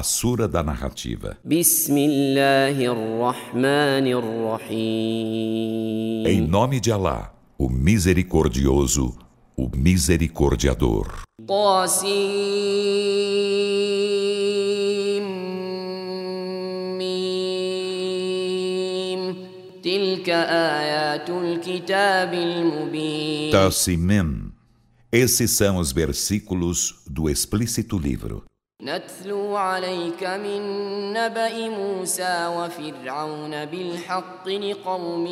A sura da narrativa. Em nome de Alá, o misericordioso, o misericordiador. Tassimim. Esses são os versículos do explícito livro. نتلو عليك من نبأ موسى وفرعون بالحق لقوم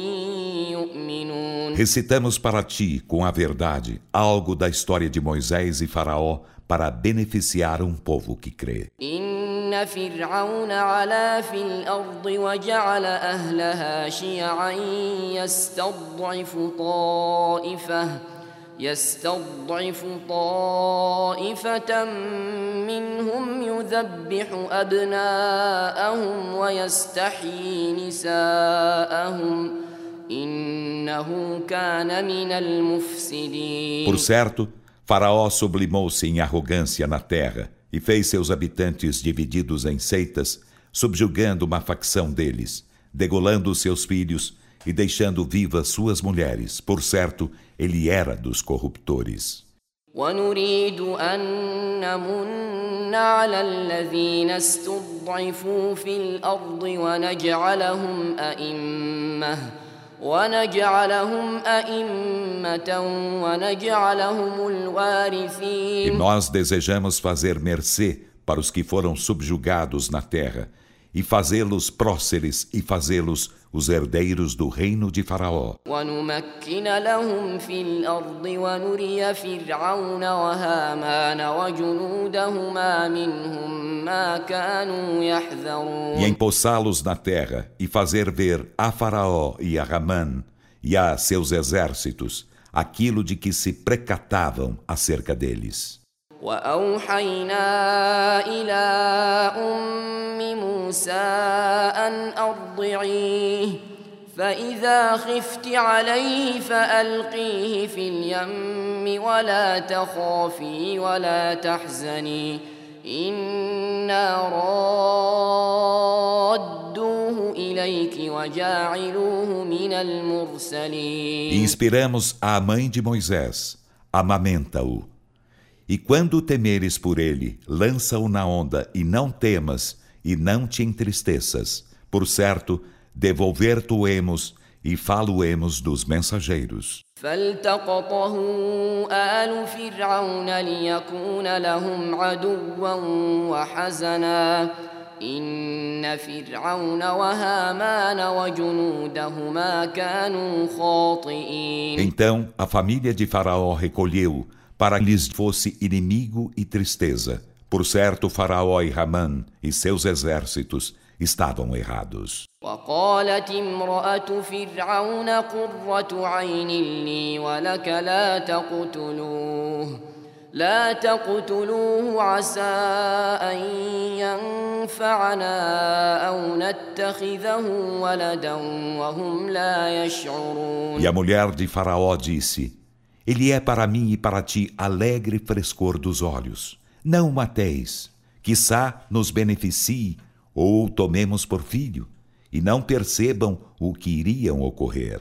يؤمنون Recitamos para ti, com a verdade, algo da história de Moisés e Faraó para beneficiar um povo que crê. إن فرعون علا في الأرض وجعل أهلها شيعا يستضعف طائفة يستضعف طائفة منهم يذبح أبناءهم ويستحيي نساءهم إنه كان من المفسدين Por certo, Faraó sublimou-se em arrogância na terra e fez seus habitantes divididos em seitas, subjugando uma facção deles, degolando seus filhos e deixando vivas suas mulheres. Por certo, ele era dos corruptores. ونريد أن نمن على الذين استضعفوا في الأرض ونجعلهم أئمة ونجعلهم أئمة ونجعلهم E الوارثين nós desejamos fazer mercê para os que foram subjugados na terra, e fazê-los próceres e fazê-los os herdeiros do reino de Faraó. E empossá-los na terra e fazer ver a Faraó e a raman e a seus exércitos aquilo de que se precatavam acerca deles. وأوحينا إلى أم موسى أن أرضعيه فإذا خفت عليه فألقيه في اليم ولا تخافي ولا تحزني إنا رادوه إليك وجاعلوه من المرسلين inspiramos a mãe de Moisés, amamenta-o. E quando temeres por ele, lança-o na onda, e não temas, e não te entristeças. Por certo, devolver-te-emos e falo-emos dos mensageiros. فالتقطه آل فرعون ليكون لهم عدوا وحزنا إن فرعون وهامان وجنودهما كانوا خاطئين Então a família de Faraó recolheu para que lhes fosse inimigo e tristeza. Por certo, Faraó e Ramã e seus exércitos estavam errados. وقالت امرأة فرعون قرة عين لي ولك لا تقتلوه لا تقتلوه عسى أن ينفعنا أو نتخذه ولدا وهم لا يشعرون E a mulher de Faraó disse: ele é para mim e para ti alegre frescor dos olhos. Não o mateis, quiçá nos beneficie ou o tomemos por filho, e não percebam o que iriam ocorrer.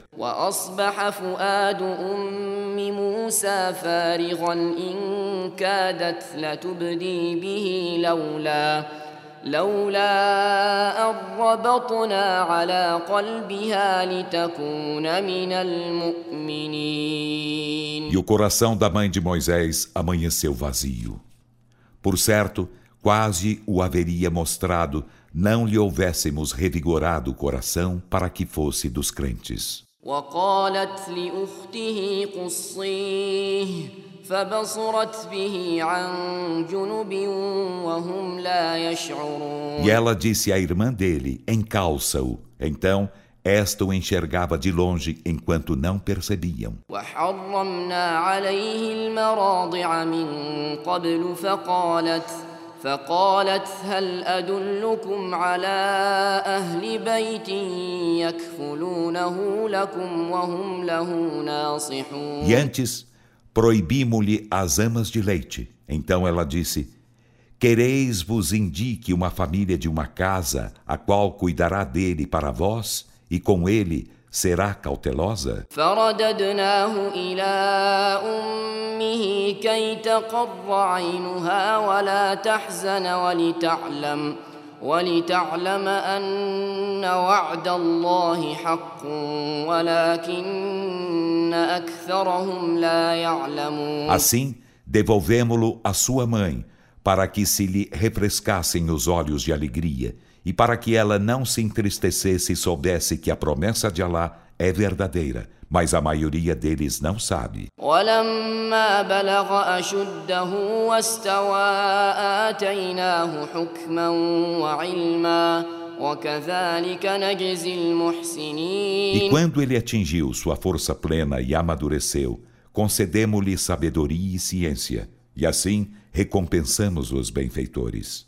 وأصبح فؤاد أم موسى فارغا إن كادت لتبدي به لولا لولا أن ربطنا على قلبها لتكون من المؤمنين E o coração da mãe de Moisés amanheceu vazio. Por certo, quase o haveria mostrado, não lhe houvéssemos revigorado o coração para que fosse dos crentes. وقالت لأخته قصيه فبصرت به عن جنب وهم لا يشعرون E ela disse à irmã dele: Encalça-o. Então, esta o enxergava de longe enquanto não percebiam. وحرمنا عليه المراضع من قبل فقالت فقالت هل أدلكم على أهل بيت يكفلونه لكم وهم له ناصحون E antes, proibimos-lhe as amas de leite. Então ela disse: Quereis vos indique uma família de uma casa, a qual cuidará dele para vós, e com ele será cautelosa? فرددناه إلى أمه كي تقر عينها ولا تحزن ولتعلم ولتعلم أن وعد الله حق ولكن أكثرهم لا يعلمون Assim, devolvemo-lo à sua mãe, para que se lhe refrescassem os olhos de alegria, e para que ela não se entristecesse e soubesse que a promessa de Alá é verdadeira, mas a maioria deles não sabe. E quando ele atingiu sua força plena e amadureceu, concedemos-lhe sabedoria e ciência, e assim recompensamos os benfeitores.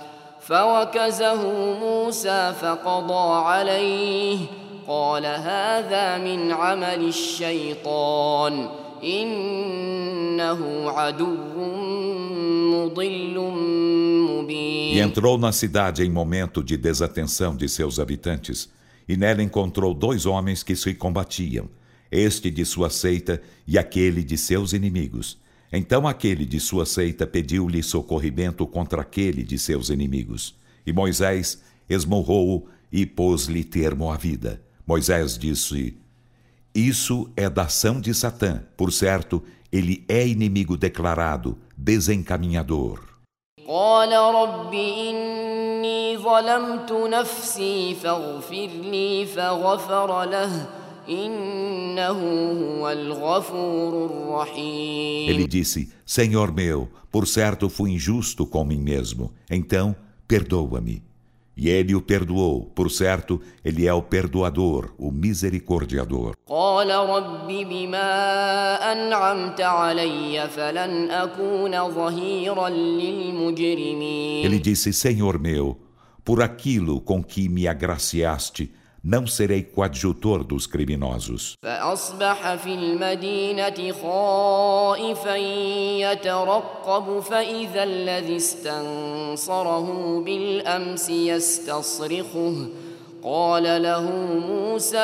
فوكزه موسى فقضى عليه قال هذا من عمل الشيطان إنه عدو مضل E مبين entrou na cidade em momento de desatenção de seus habitantes, e nela encontrou dois homens que se combatiam, este de sua seita e aquele de seus inimigos. Então aquele de sua seita pediu-lhe socorrimento contra aquele de seus inimigos. E Moisés esmurrou-o e pôs-lhe termo à vida. Moisés disse: Isso é da ação de Satã. Por certo, ele é inimigo declarado, desencaminhador. قال رب إني ظلمت نفسي فاغفر لي فغفر له ele disse: Senhor meu, por certo fui injusto com mim mesmo, então perdoa-me. E ele o perdoou, por certo, ele é o perdoador, o misericordiador. Ele disse: Senhor meu, por aquilo com que me agraciaste, não serei coadjutor dos criminosos. فأصبح في المدينة خائفا يترقب فإذا الذي استنصره بالأمس يستصرخه قال له موسى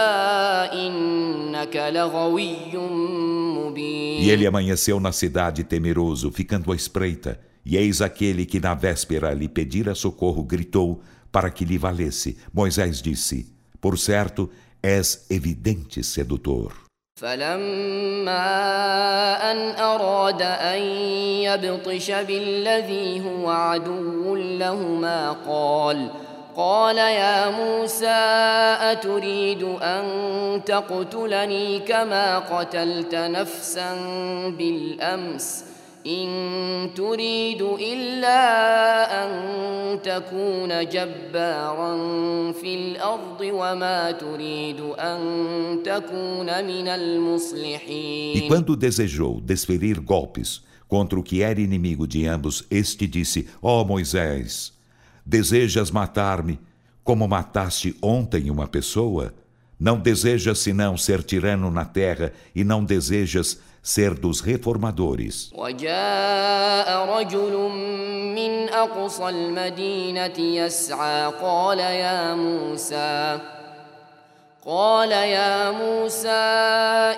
إنك لغوي مبين E ele amanheceu na cidade temeroso, ficando à espreita. E eis aquele que na véspera lhe pedira socorro gritou para que lhe valesse. Moisés disse: Por certo, és evidente sedutor. فلما أن أراد أن يبطش بالذي هو عدو لهما قال قال يا موسى أتريد أن تقتلني كما قتلت نفسا بالأمس إن تريد إلا أن تكون جبارا في الأرض وما تريد أن تكون من E المصلحين quando desejou desferir golpes contra o que era inimigo de ambos, este disse: Ó Moisés, desejas matar-me como mataste ontem uma pessoa? Não desejas senão ser tirano na terra e não desejas ser dos reformadores. وجاء رجل من أقصى المدينة يسعى قال يا موسى قال يا موسى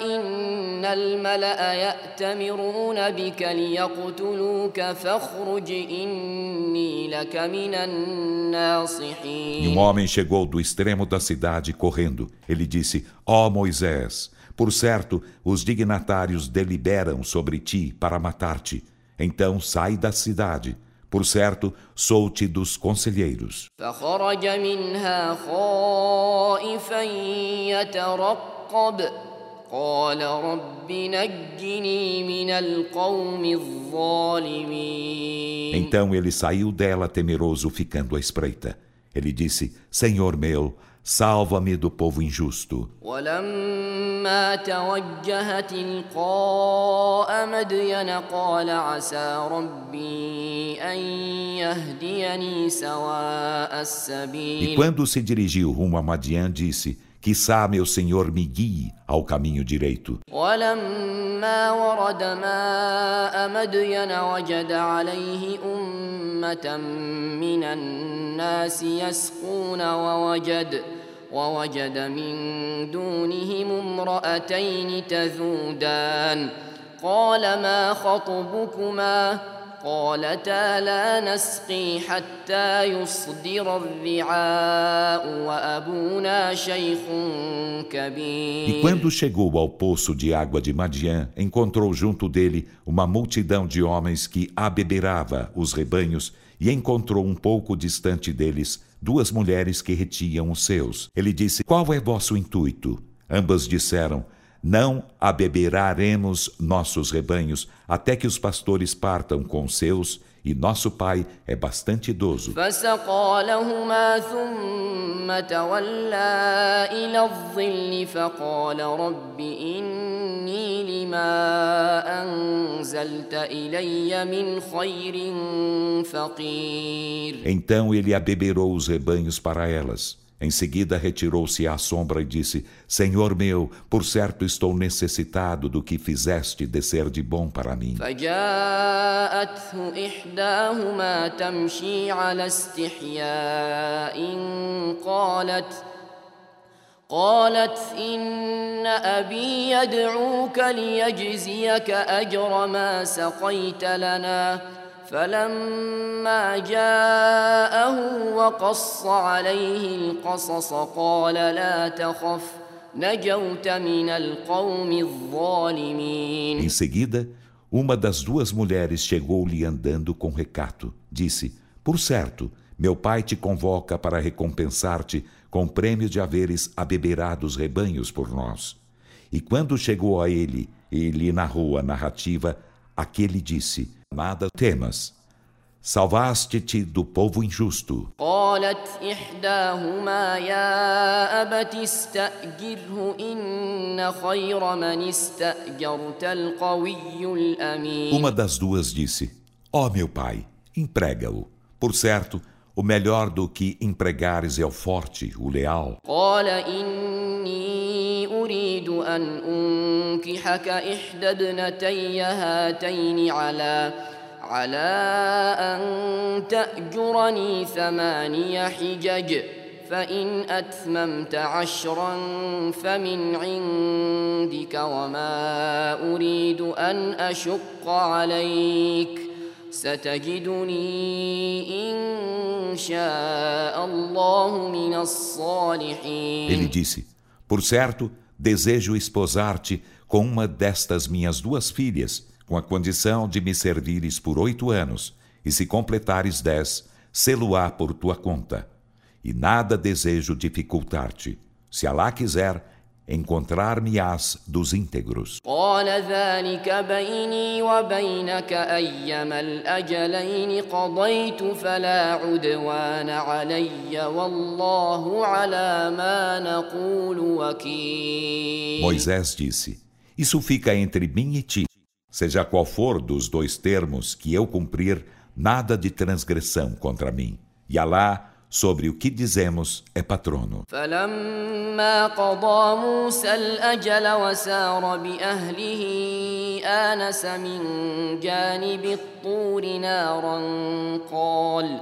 إن الملأ يأتمرون بك ليقتلوك فاخرج إني لك من E الناصحين um homem chegou do extremo da cidade correndo. Ele disse: Ó Moisés, por certo, os dignatários deliberam sobre ti para matar-te. Então sai da cidade. Por certo, sou-te dos conselheiros. Então ele saiu dela temeroso, ficando à espreita. Ele disse: Senhor meu, salva-me do povo injusto. ولما توجه تلقاء مدين قال عسى ربي أن يهديني سواء E السبيل quando se dirigiu rumo a Madian, disse: Quissá meu Senhor me guie ao caminho direito. ولما ورد ماء مدين وجد عليه أمة من الناس يسقون ووجد ووجد من دونهم امرأتين تذودان قال ما خطبكما قالتا لا نسقي حتى يصدر الرعاء وأبونا شيخ كبير E quando chegou ao poço de água de Madian, encontrou junto dele uma multidão de homens que abeberava os rebanhos e encontrou um pouco distante deles duas mulheres que retiam os seus. Ele disse: Qual é vosso intuito? Ambas disseram: não abeberaremos nossos rebanhos até que os pastores partam com seus, e nosso pai é bastante idoso. Então ele abeberou os rebanhos para elas. Em seguida retirou-se à sombra e disse: Senhor meu, por certo estou necessitado do que fizeste descer de bom para mim. فجاءته إحداهما تمشي على استحياء قالت قالت إن أبي يدعوك ليجزيك أجر ما سقيت لنا فلما جاءه وقص عليه القصص قال لا تخف نجوت من القوم الظالمين Em seguida, uma das duas mulheres chegou-lhe andando com recato. Disse: Por certo, meu pai te convoca para recompensar-te com o prêmio de haveres abeberado os rebanhos por nós. E quando chegou a ele e lhe narrou a narrativa, aquele disse: Nada temas. Salvaste-te do povo injusto. قالت إحداهما يا أبت استأجره إن خير من استأجرت القوي الأمين Uma das duas disse: Ó meu pai, emprega-o. Por certo, o melhor do que empregares é o forte, o leal. قال إني أريد أن أنكحك إحدى ابنتي هاتين على على أن تأجرني ثماني حجج فإن أتممت عشرا فمن عندك وما أريد أن أشق عليك. ستجدني إن شاء الله من الصالحين. Ele disse: Por certo, desejo esposar-te com uma destas minhas duas filhas, com a condição de me servires por oito anos, e se completares dez, sê-lo-á por tua conta. E nada desejo dificultar-te. Se Alá quiser, encontrar-me-ás dos íntegros. Moisés disse: Isso fica entre mim e ti. Seja qual for dos dois termos que eu cumprir, nada de transgressão contra mim. E Alá sobre o que dizemos, é patrono. فلما قضى موسى الأجل وسار بأهله آنس من جانب الطور نارا قال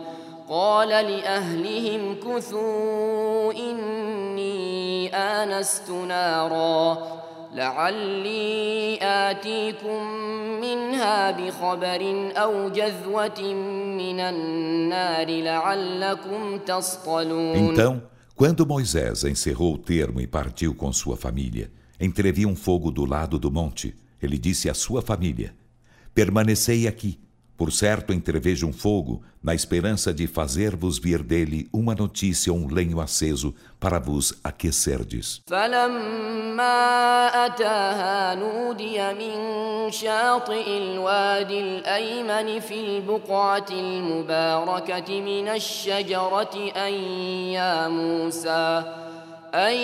قال لأهلهم كثوا إني آنست نارا لعلي آتيكم منها بخبر أو جذوة من النار لعلكم تصطلون Então, quando Moisés encerrou o termo e partiu com sua família, entreviu um fogo do lado do monte. Ele disse à sua família: Permanecei aqui, por certo, entrevejo um fogo, na esperança de fazer-vos vir dele uma notícia ou um lenho aceso para vos aquecerdes. أن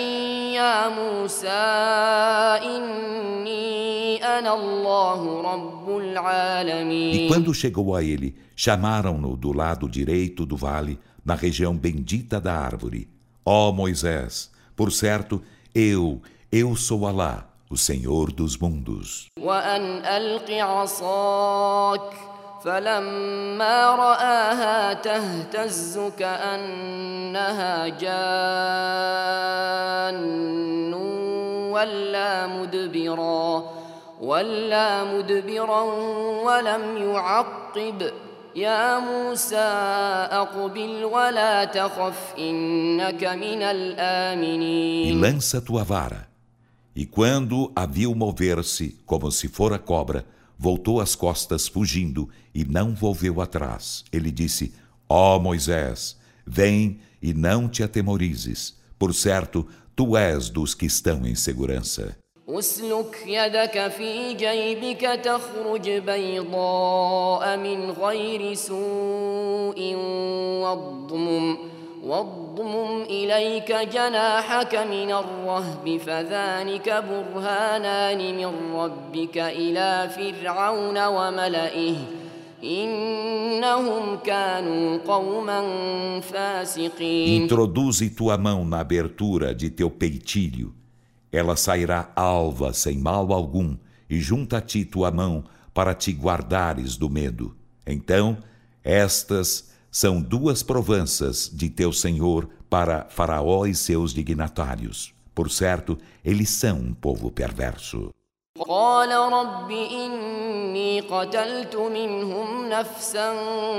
يا موسى أن يا موسى إني أنا الله رب العالمين E quando chegou a ele, chamaram-no do lado direito do vale, na região bendita da árvore. Ó Moisés, por certo, eu, eu sou Alá, o Senhor dos mundos. وأن ألق عصاك فلما رآها تهتز كأنها جان ولا مدبرا ولا مدبرا ولم يعقب يا موسى أقبل ولا تخف إنك من E الآمنين lança tua vara. E quando a viu mover-se, como se fora cobra, voltou as costas fugindo e não volveu atrás. Ele disse: Ó Moisés, vem e não te atemorizes. Por certo, tu és dos que estão em segurança. اسلك يدك في جيبك تخرج بيضاء من غير سوء واضمم واضمم إليك جناحك من الرهب فذلك برهانان من ربك إلى فرعون وملئه إنهم كانوا قوما فاسقين Introduze tua mão na abertura de teu peitilho. Ela sairá alva sem mal algum, e junta a ti tua mão para te guardares do medo. Então, estas são duas provanças de teu Senhor para Faraó e seus dignatários. Por certo, eles são um povo perverso. قال رب إني قتلت منهم نفسا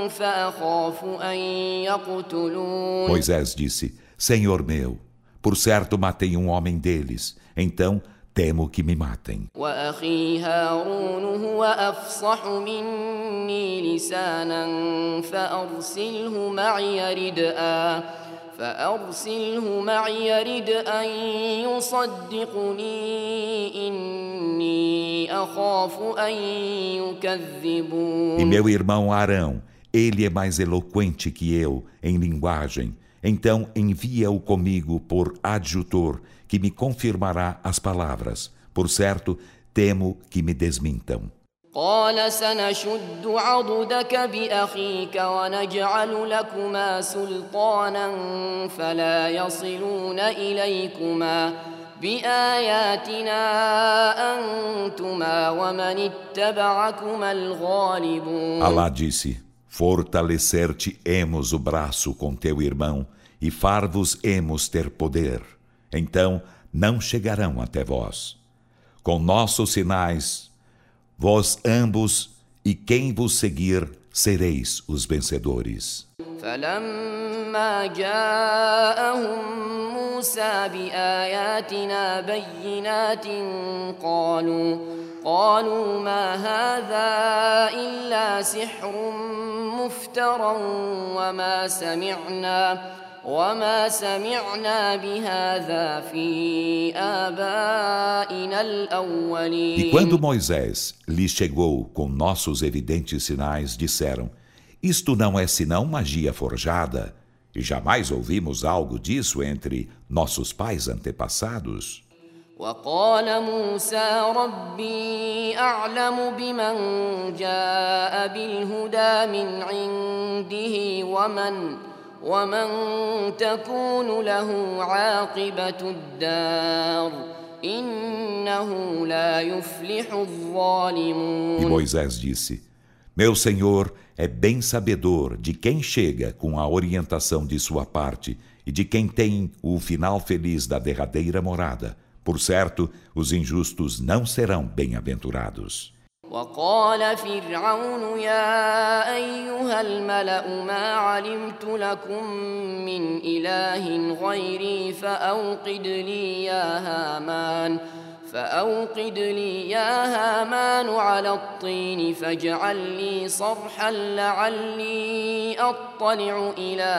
فأخاف أن يقتلون Moisés disse: Senhor meu, por certo matei um homem deles, então temo que me matem. وأخي هارون هو أفصح مني لسانا فأرسله معي ردءا فأرسله معي يرد أن يصدقني إني أخاف أن يكذبون E meu irmão Arão, ele é mais eloquente que eu em linguagem. Então envia-o comigo por adjutor, que me confirmará as palavras. Por certo, temo que me desmintam. قال سنشد عضدك بأخيك ونجعل لكما سلطانا فلا يصلون إليكما بآياتنا أنتما ومن اتبعكما الغالبون Alá disse: Fortalecer-te-emos o braço com teu irmão e far-vos-emos ter poder. Então não chegarão até vós. Com nossos sinais, vós ambos e quem vos seguir sereis os vencedores. فلما جاءهم موسى بآياتنا بينات قالوا قالوا ما هذا إلا سحر مفترى وما سمعنا وما سمعنا بهذا في آبائنا E الأولين quando Moisés lhes chegou com nossos evidentes sinais, disseram: Isto não é senão magia forjada, e jamais ouvimos algo disso entre nossos pais antepassados. وقال موسى ربي أعلم بمن جاء بالهدى من عنده ومن ومن تكون له عاقبة الدار إنه لا يفلح E الظالمون Moisés disse: Meu Senhor é bem sabedor de quem chega com a orientação de sua parte e de quem tem o final feliz da derradeira morada. Por certo, os injustos não serão bem-aventurados. وقال فرعون يا أيها الملأ ما علمت لكم من إله غيري فأوقد لي يا هامان فأوقد لي يا هامان على الطين فاجعل لي صرحا لعلي أطلع إلى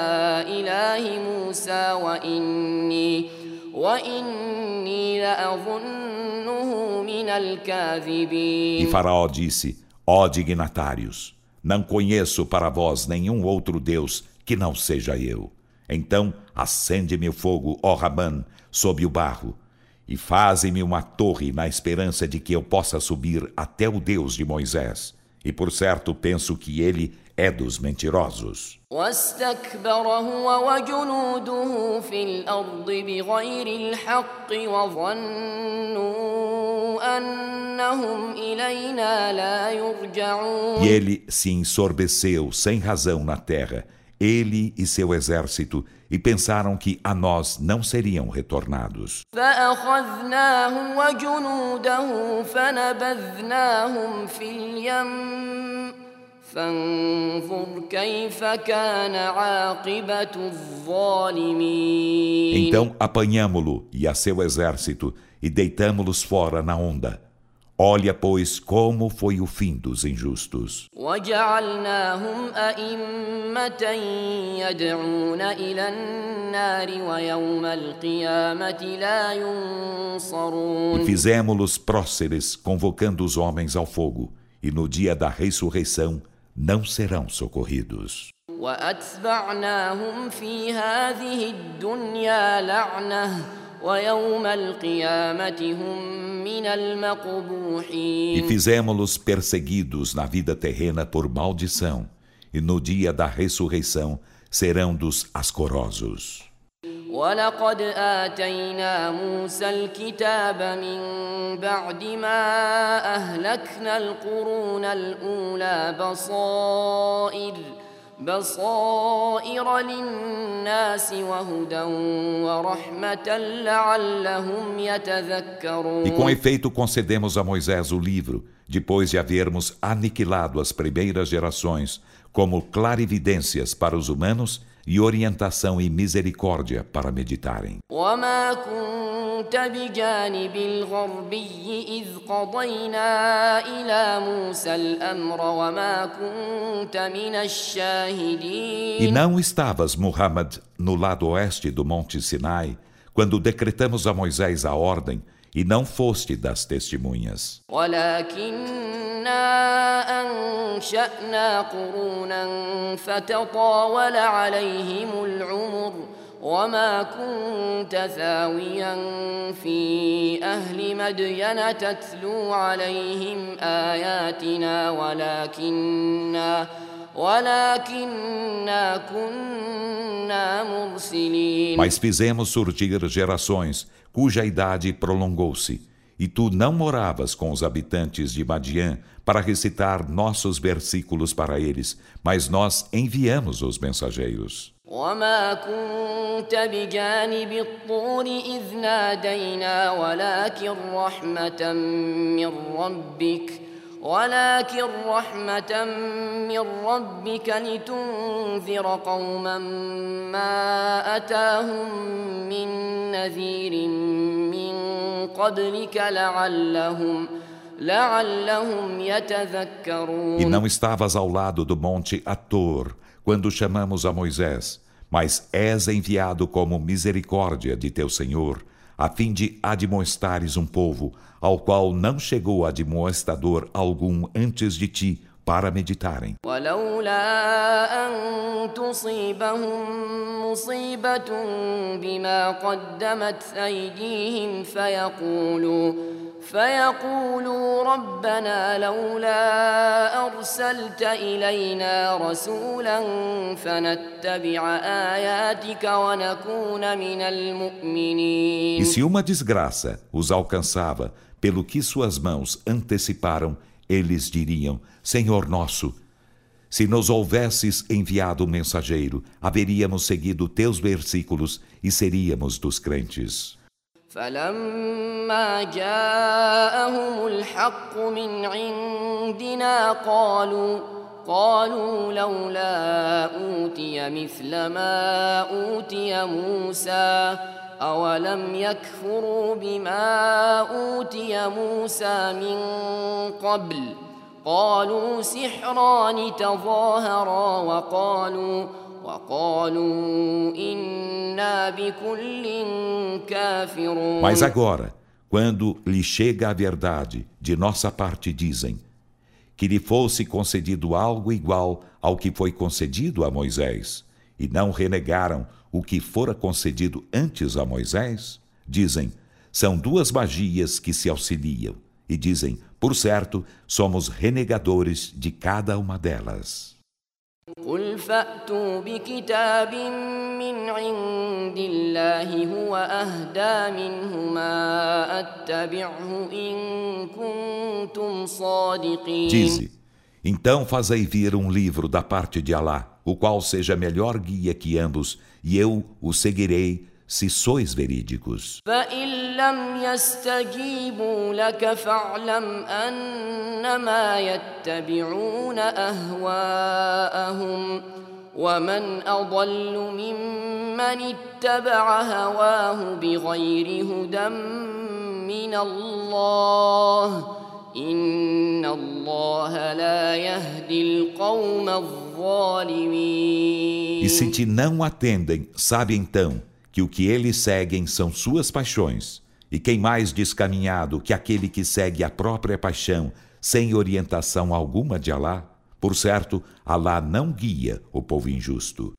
إله موسى وإني E Faraó disse: Ó oh, dignatários, não conheço para vós nenhum outro Deus que não seja eu. Então acende-me o fogo, ó Raman, sob o barro, e faze-me uma torre na esperança de que eu possa subir até o Deus de Moisés. E por certo penso que ele é dos mentirosos. E ele se ensordeceu sem razão na terra, ele e seu exército, e pensaram que a nós não seriam retornados. Então apanhamo-lo e a seu exército e deitamo-los fora na onda. Olha, pois, como foi o fim dos injustos. E fizemos-los próceres, convocando os homens ao fogo, e no dia da ressurreição não serão socorridos. E fizemos-los perseguidos na vida terrena por maldição, e no dia da ressurreição serão dos ascorosos. ولقد آتينا موسى الكتاب من بعد ما أهلكنا القرون الأولى بصائر بصائر للناس وهدى ورحمة لعلهم يتذكرون E com efeito concedemos a Moisés o livro, depois de havermos aniquilado as primeiras gerações, como clarividências para os humanos e orientação e misericórdia para meditarem. E não estavas, Muhammad, no lado oeste do Monte Sinai, quando decretamos a Moisés a ordem, e não foste das testemunhas. وما كنت ثاويا في أهل مدين تتلو عليهم آياتنا ولكننا ولكننا كنا مرسلين Mas fizemos surgir gerações cuja idade prolongou-se e tu não moravas com os habitantes de Madian para recitar nossos versículos para eles, mas nós enviamos os mensageiros. وما كنت بجانب الطور إذ نادينا ولكن رحمة من ربك ولكن رحمة من ربك لتنذر قوما ما أتاهم من نذير من قبلك لعلهم E não estavas ao lado do monte Ator, quando chamamos a Moisés, mas és enviado como misericórdia de teu Senhor, a fim de admoestares um povo, ao qual não chegou admoestador algum antes de ti, para meditarem. فيقولوا ربنا لولا أرسلت إلينا رسولا فنتبع آياتك ونكون من المؤمنين E se uma desgraça os alcançava pelo que suas mãos anteciparam, eles diriam: Senhor nosso, se nos houvesses enviado um mensageiro, haveríamos seguido teus versículos e seríamos dos crentes. فلما جاءهم الحق من عندنا قالوا قالوا لولا أوتي مثل ما أوتي موسى أولم يكفروا بما أوتي موسى من قبل قالوا سحران تظاهرا وقالوا وقالوا إنا بكل كافرون Mas agora, quando lhe chega a verdade, de nossa parte dizem que lhe fosse concedido algo igual ao que foi concedido a Moisés, e não renegaram o que fora concedido antes a Moisés? Dizem, são duas magias que se auxiliam, e dizem, por certo, somos renegadores de cada uma delas. قل فأتوا بكتاب من عند الله هو أهدى منهما أتبعه إن كنتم صادقين Dize, então fazei vir um livro da parte de Alá, o qual seja melhor guia que ambos, e eu o seguirei se sois verídicos. فإن لم يستجيبوا لك فاعلم أنما يتبعون أهواءهم ومن أضل ممن اتبع هواه بغير هدى من الله إن الله لا يهدي القوم الظالمين e se te não atendem, sabe então que o que eles seguem são suas paixões. E quem mais descaminhado que aquele que segue a própria paixão, sem orientação alguma de Alá? Por certo, Alá não guia o povo injusto.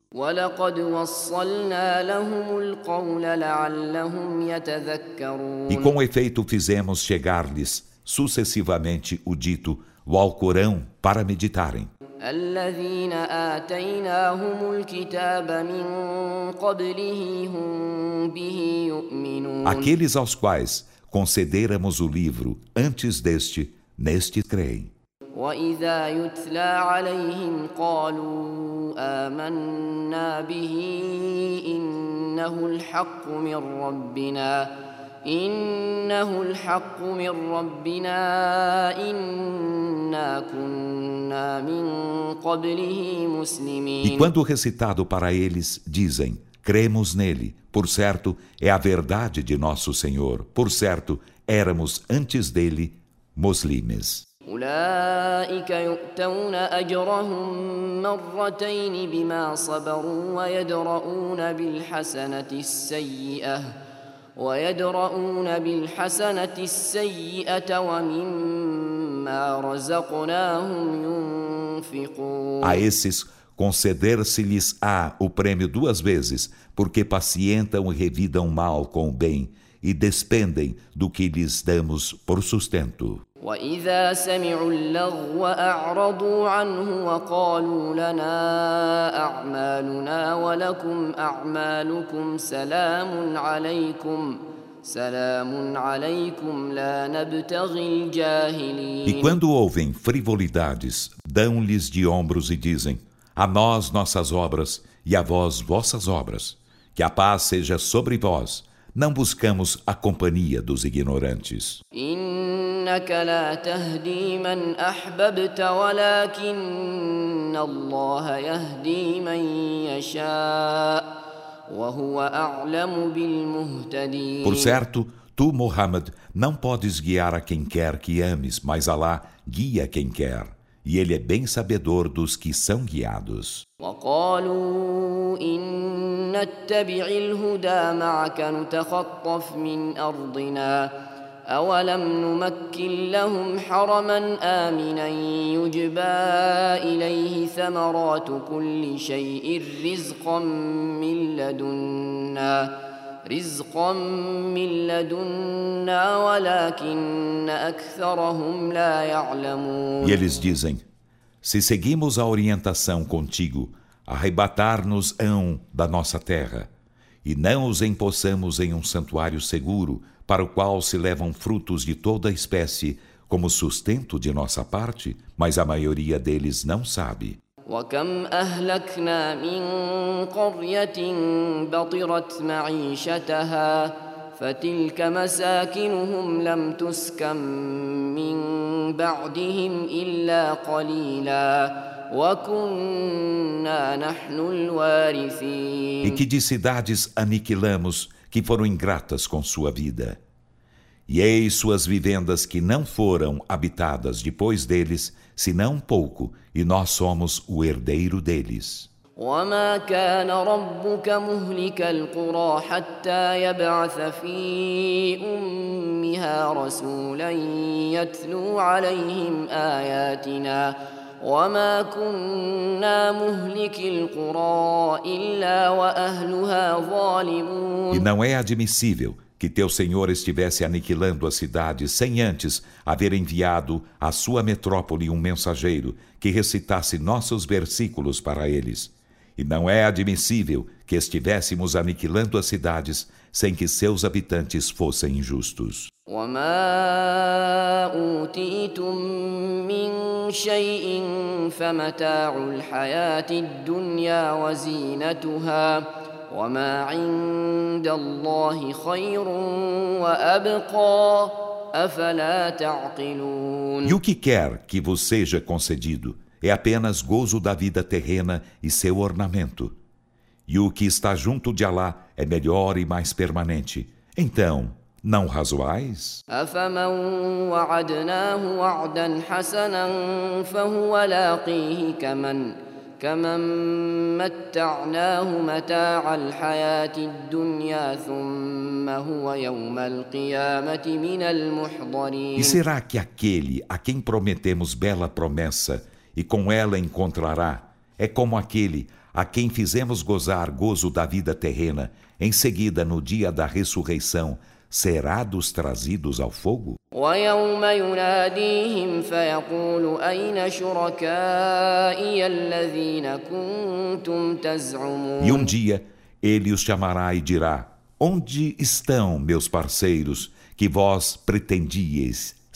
E com efeito fizemos chegar-lhes sucessivamente o dito, o Alcorão, para meditarem. الذين آتيناهم الكتاب من قبله هم به يؤمنون Aqueles aos quais concederamos o livro antes deste, neste creem. وإذا يتلى عليهم قالوا آمنا به إنه الحق من ربنا إنه الحق من ربنا إنا كنا من قبله E مسلمين quando recitado para eles, dizem: Cremos nele, por certo, é a verdade de nosso Senhor, por certo, éramos antes dele muslimes. أولئك يؤتون أجرهم مرتين بما صبروا ويدرؤون بالحسنة السيئة ويدرؤون بالحسنة السيئة ومما رزقناهم ينفقون A esses conceder-se-lhes-á o prêmio duas vezes, porque pacientam e revidam mal com o bem e despendem do que lhes damos por sustento. وإذا سمعوا اللغو أعرضوا عنه وقالوا لنا أعمالنا ولكم أعمالكم سلام عليكم سلام عليكم لا نبتغي E الجاهلين quando ouvem frivolidades, dão-lhes de ombros e dizem: A nós nossas obras e a vós vossas obras. Que a paz seja sobre vós. Não buscamos a companhia dos ignorantes. إنك لا تهدي من أحببت ولكن الله يهدي من يشاء وهو أعلم بالمهتدين Por certo, tu, Muhammad, não podes guiar a quem quer que ames, mas Alá guia quem quer. E ele é bem sabedor dos que são guiados. وقالوا إن نتبع الهدى معك نتخطف من أرضنا أولم نمكن لهم حرما آمنا يجبى إليه ثمرات كل شيء رزقا من لدنا رزقا من لدنا ولكن أكثرهم لا يعلمون E eles dizem: Se seguimos a orientação contigo, arrebatar-nos-ão da nossa terra, e não os empossamos em um santuário seguro, para o qual se levam frutos de toda espécie, como sustento de nossa parte, mas a maioria deles não sabe. وكم أهلكنا من قرية بطرت معيشتها فتلك مساكنهم لم تسكن من بعدهم إلا قليلا وكنا نحن E الوارثين que de cidades aniquilamos que foram ingratas com sua vida. E eis suas vivendas que não foram habitadas depois deles, senão pouco, e nós somos o herdeiro deles. وما كان ربك مهلك القرى حتى يبعث في امها رسولا يتلو عليهم اياتنا وما كنا مهلك القرى الا واهلها ظالمون E não é admissível que teu Senhor estivesse aniquilando a cidade sem antes haver enviado à sua metrópole um mensageiro que recitasse nossos versículos para eles. E não é admissível que estivéssemos aniquilando as cidades sem que seus habitantes fossem injustos. E o que quer que vos seja concedido é apenas gozo da vida terrena e seu ornamento. E o que está junto de Alá é melhor e mais permanente. Então, não razoais? E será que aquele a quem prometemos bela promessa e com ela encontrará. É como aquele a quem fizemos gozar gozo da vida terrena, em seguida, no dia da ressurreição, será dos trazidos ao fogo? E um dia ele os chamará e dirá: Onde estão meus parceiros que vós pretendíeis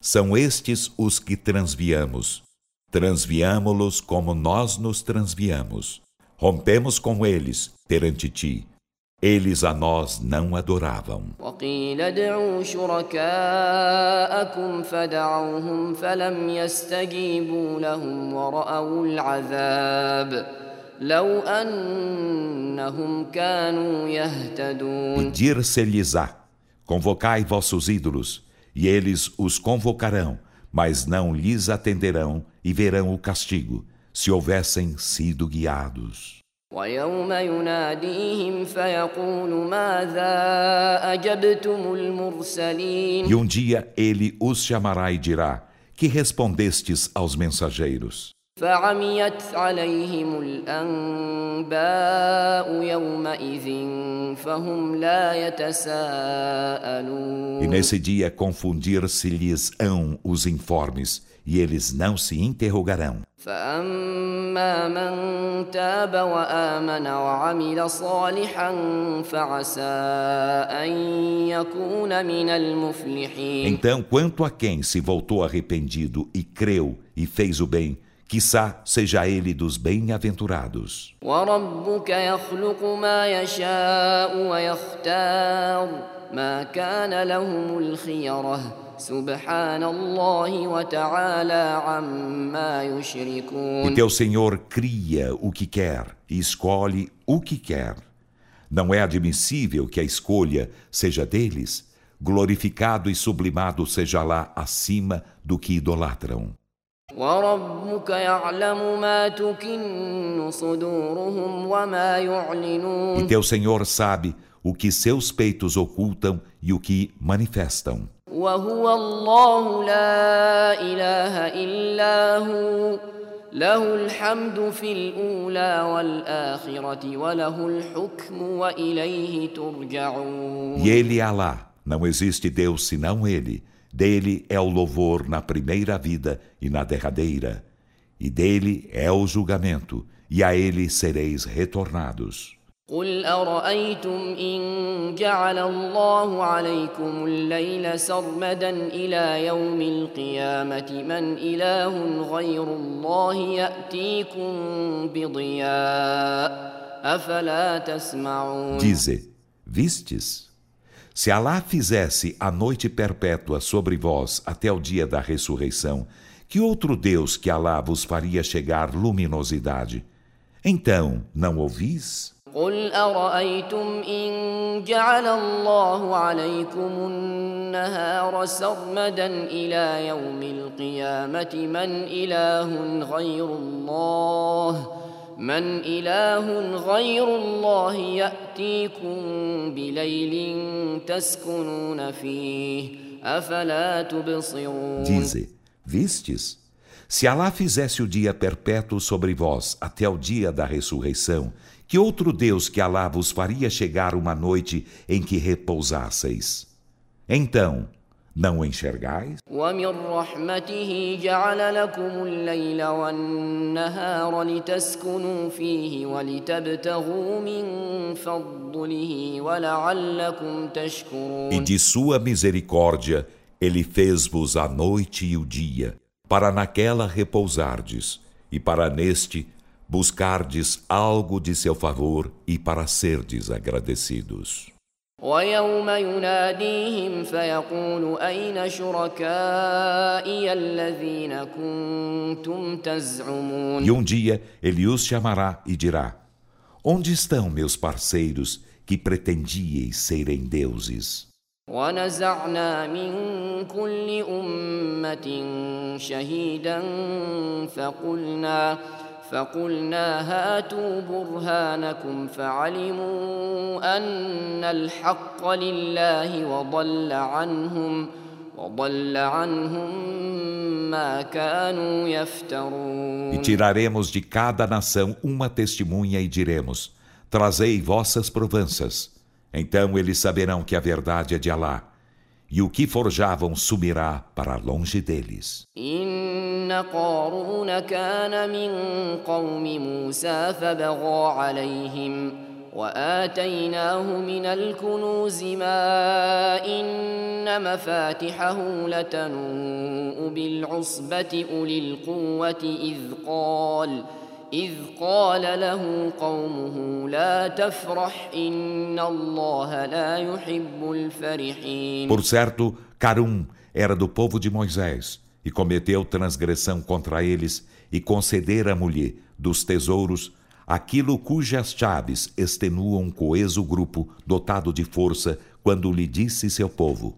são estes os que transviamos. Transviamo-los como nós nos transviamos. Rompemos com eles perante ti. Eles a nós não adoravam. E dir-se-lhes-á: Convocai vossos ídolos e eles os convocarão, mas não lhes atenderão e verão o castigo, se houvessem sido guiados. E um dia ele os chamará e dirá: Que respondestes aos mensageiros? فعميت عليهم الأنباء يومئذ فهم لا يتساءلون E nesse dia confundir-se-lhes-ão os informes e eles não se interrogarão. فأما من تاب وآمن وعمل صالحا فعسى أن يكون من المفلحين Então, quanto a quem se voltou arrependido e creu e fez o bem, Quissá seja ele dos bem-aventurados. E teu Senhor cria o que quer e escolhe o que quer. Não é admissível que a escolha seja deles. Glorificado e sublimado seja lá acima do que idolatram. E teu Senhor sabe o que seus peitos ocultam e o que manifestam. E ele é Alá, não existe Deus senão ele. Dele é o louvor na primeira vida e na derradeira, e dele é o julgamento, e a ele sereis retornados. قل أرأيتم إن جعل الله عليكم الليل سرمدا إلى يوم القيامة من إله غير الله يأتيكم بضياء أفلا تسمعون Dize, vistes? Se Alá fizesse a noite perpétua sobre vós até o dia da ressurreição, que outro Deus que Alá vos faria chegar luminosidade? Então, não ouvis? قل أرأيتم إن جعل الله عليكم النهار سرمدا إلى يوم القيامة من إله غير الله من إله غير الله يأتيكم بليل تسكنون فيه أفلا تبصرون Dize, vistes? Se Alá fizesse o dia perpétuo sobre vós até o dia da ressurreição, que outro Deus que Alá vos faria chegar uma noite em que repousasseis? Então, não enxergais? E de sua misericórdia, ele fez-vos a noite e o dia, para naquela repousardes, e para neste buscardes algo de seu favor e para serdes agradecidos. ويوم يناديهم فيقول أين شركائي الذين كنتم تزعمون E um dia ele os chamará e dirá: Onde estão meus parceiros que pretendíeis serem deuses? ونزعنا من كل أمة شهيدا فقلنا فقلنا هاتوا برهانكم فعلموا أن الحق لله وضل عنهم وضل عنهم ما كانوا E يفترون tiraremos de cada nação uma testemunha e diremos: Trazei vossas provanças. Então eles saberão que a verdade é de Alá. E o que forjavam sumirá para longe deles. وآتيناه من الكنوز ما إن مفاتحه لتنوء بالعصبة أولي القوة إذ قال إذ قال له قومه لا تفرح إن الله لا يحب الفرحين Por certo, Carum era do povo de Moisés e cometeu transgressão contra eles e concedera-lhe dos tesouros aquilo cujas chaves extenuam um coeso grupo dotado de força quando lhe disse seu povo: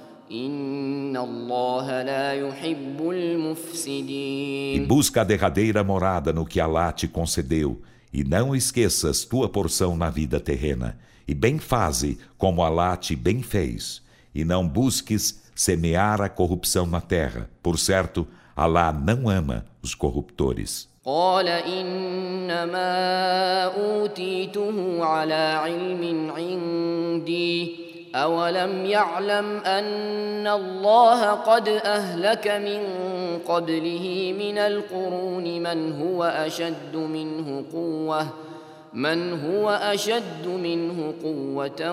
إن الله لا يحب E المفسدين busca a derradeira morada no que Alá te concedeu, e não esqueças tua porção na vida terrena, e bem faze como Alá te bem fez, e não busques semear a corrupção na terra, por certo, Alá não ama os corruptores. قال إنما أوتيته على علم عندي أولم يعلم أن الله قد أهلك من قبله من القرون من هو أشد منه قوة من هو أشد منه قوة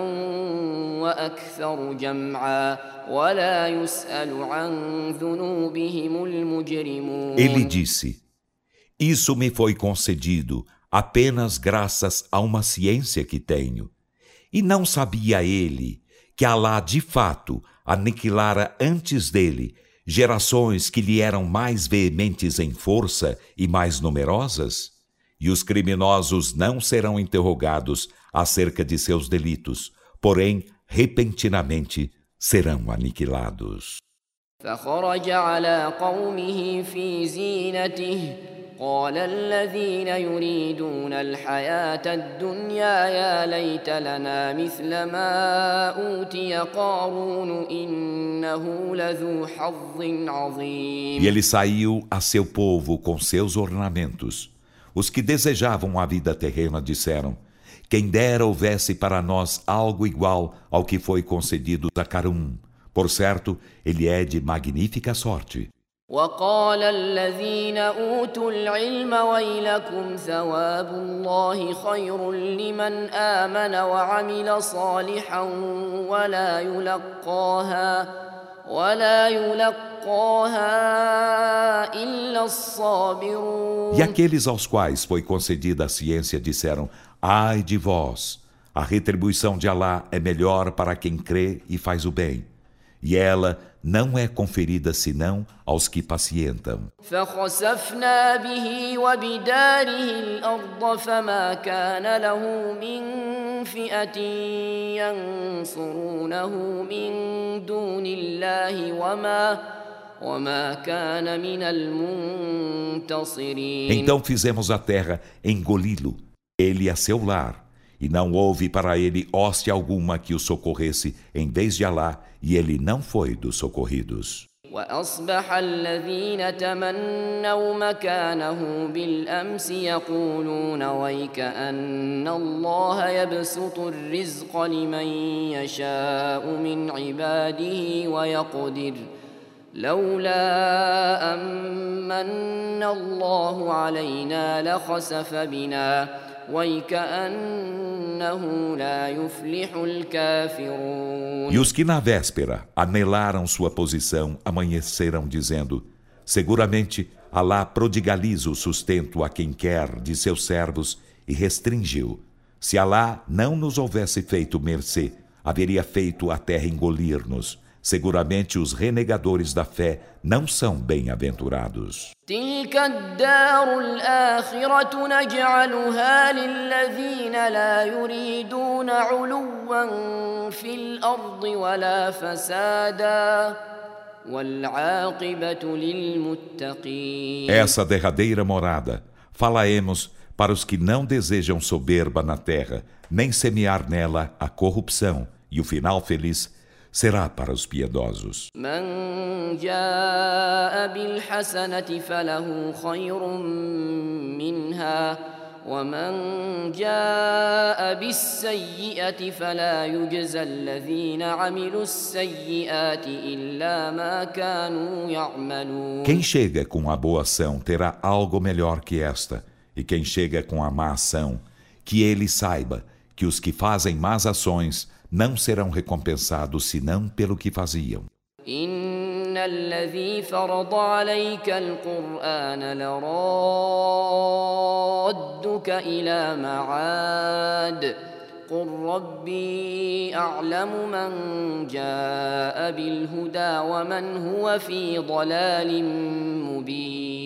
وأكثر جمعا ولا يسأل عن ذنوبهم المجرمون Ele disse: Isso me foi concedido apenas graças a uma ciência que tenho. E não sabia ele que Alá de fato aniquilara antes dele gerações que lhe eram mais veementes em força e mais numerosas? E os criminosos não serão interrogados acerca de seus delitos, porém, repentinamente serão aniquilados. فخرج على قومه في زينته قال الذين يريدون الحياة الدنيا يا ليت لنا مثل ما أوتي قارون إنه لذو حظ عظيم E ele saiu a seu povo com seus ornamentos. Os que desejavam a vida terrena disseram: Quem dera houvesse para nós algo igual ao que foi concedido a Carum. Por certo, ele é de magnífica sorte. وقال الذين أوتوا العلم ويلكم ثواب الله خير لمن آمن وعمل صالحا ولا يلقاها ولا يلقاها إلا الصابرون E aqueles aos quais foi concedida a ciência disseram: Ai de vós! A retribuição de Alá é melhor para quem crê e faz o bem. e ela não é conferida senão aos que pacientam. Então fizemos a terra engoli-lo, ele a seu lar e não houve para ele hóstia alguma que o socorresse em vez de Alá, e ele não foi dos socorridos. وأصبح الذين تمنوا مكانه بالأمس يقولون ويك أن الله يبسط الرزق لمن يشاء من عباده ويقدر لولا أمن الله علينا لخسف بنا E os que na véspera anelaram sua posição amanheceram dizendo: Seguramente Alá prodigaliza o sustento a quem quer de seus servos e restringiu. Se Alá não nos houvesse feito mercê, haveria feito a terra engolir-nos. Seguramente os renegadores da fé não são bem-aventurados. Essa derradeira morada falaremos para os que não desejam soberba na terra, nem semear nela a corrupção, e o final feliz será para os piedosos. من جاء بالحسنة فله خير منها ومن جاء بالسيئة فلا يجزى الذين عملوا السيئات إلا ما كانوا يعملون Quem chega com a boa ação terá algo melhor que esta, e quem chega com a má ação, que ele saiba que os que fazem más ações não serão recompensados senão pelo que faziam.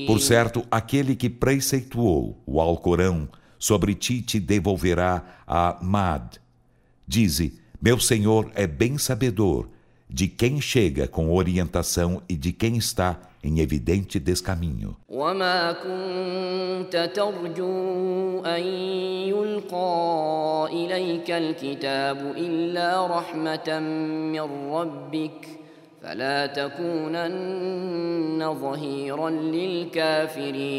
Por certo, aquele que preceituou o Alcorão, sobre ti te devolverá a Mad. Dize, meu Senhor é bem sabedor de quem chega com orientação e de quem está em evidente descaminho.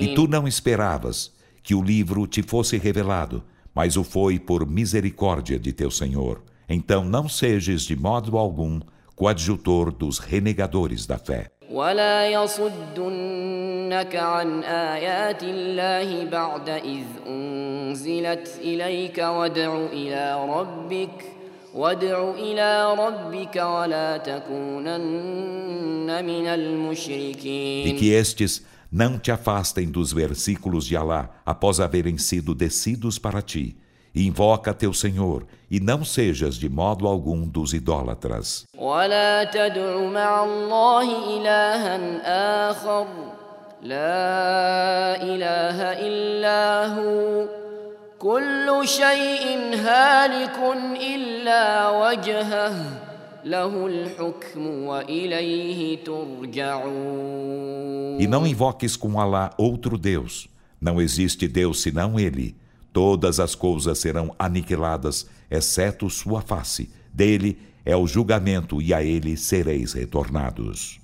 E tu não esperavas que o livro te fosse revelado, mas o foi por misericórdia de teu Senhor. Então não sejas de modo algum coadjutor dos renegadores da fé. ولا يصدنك عن آيات الله بعد إذ أنزلت إليك وادع إلى ربك وادع إلى ربك ولا تكونن من E المشركين que estes não te afastem dos versículos de Alá após haverem sido descidos para ti. invoca teu Senhor e não sejas de modo algum dos idólatras. E não invoques com Alá outro Deus. Não existe Deus senão Ele. Todas as coisas serão aniquiladas, exceto sua face. Dele é o julgamento e a ele sereis retornados.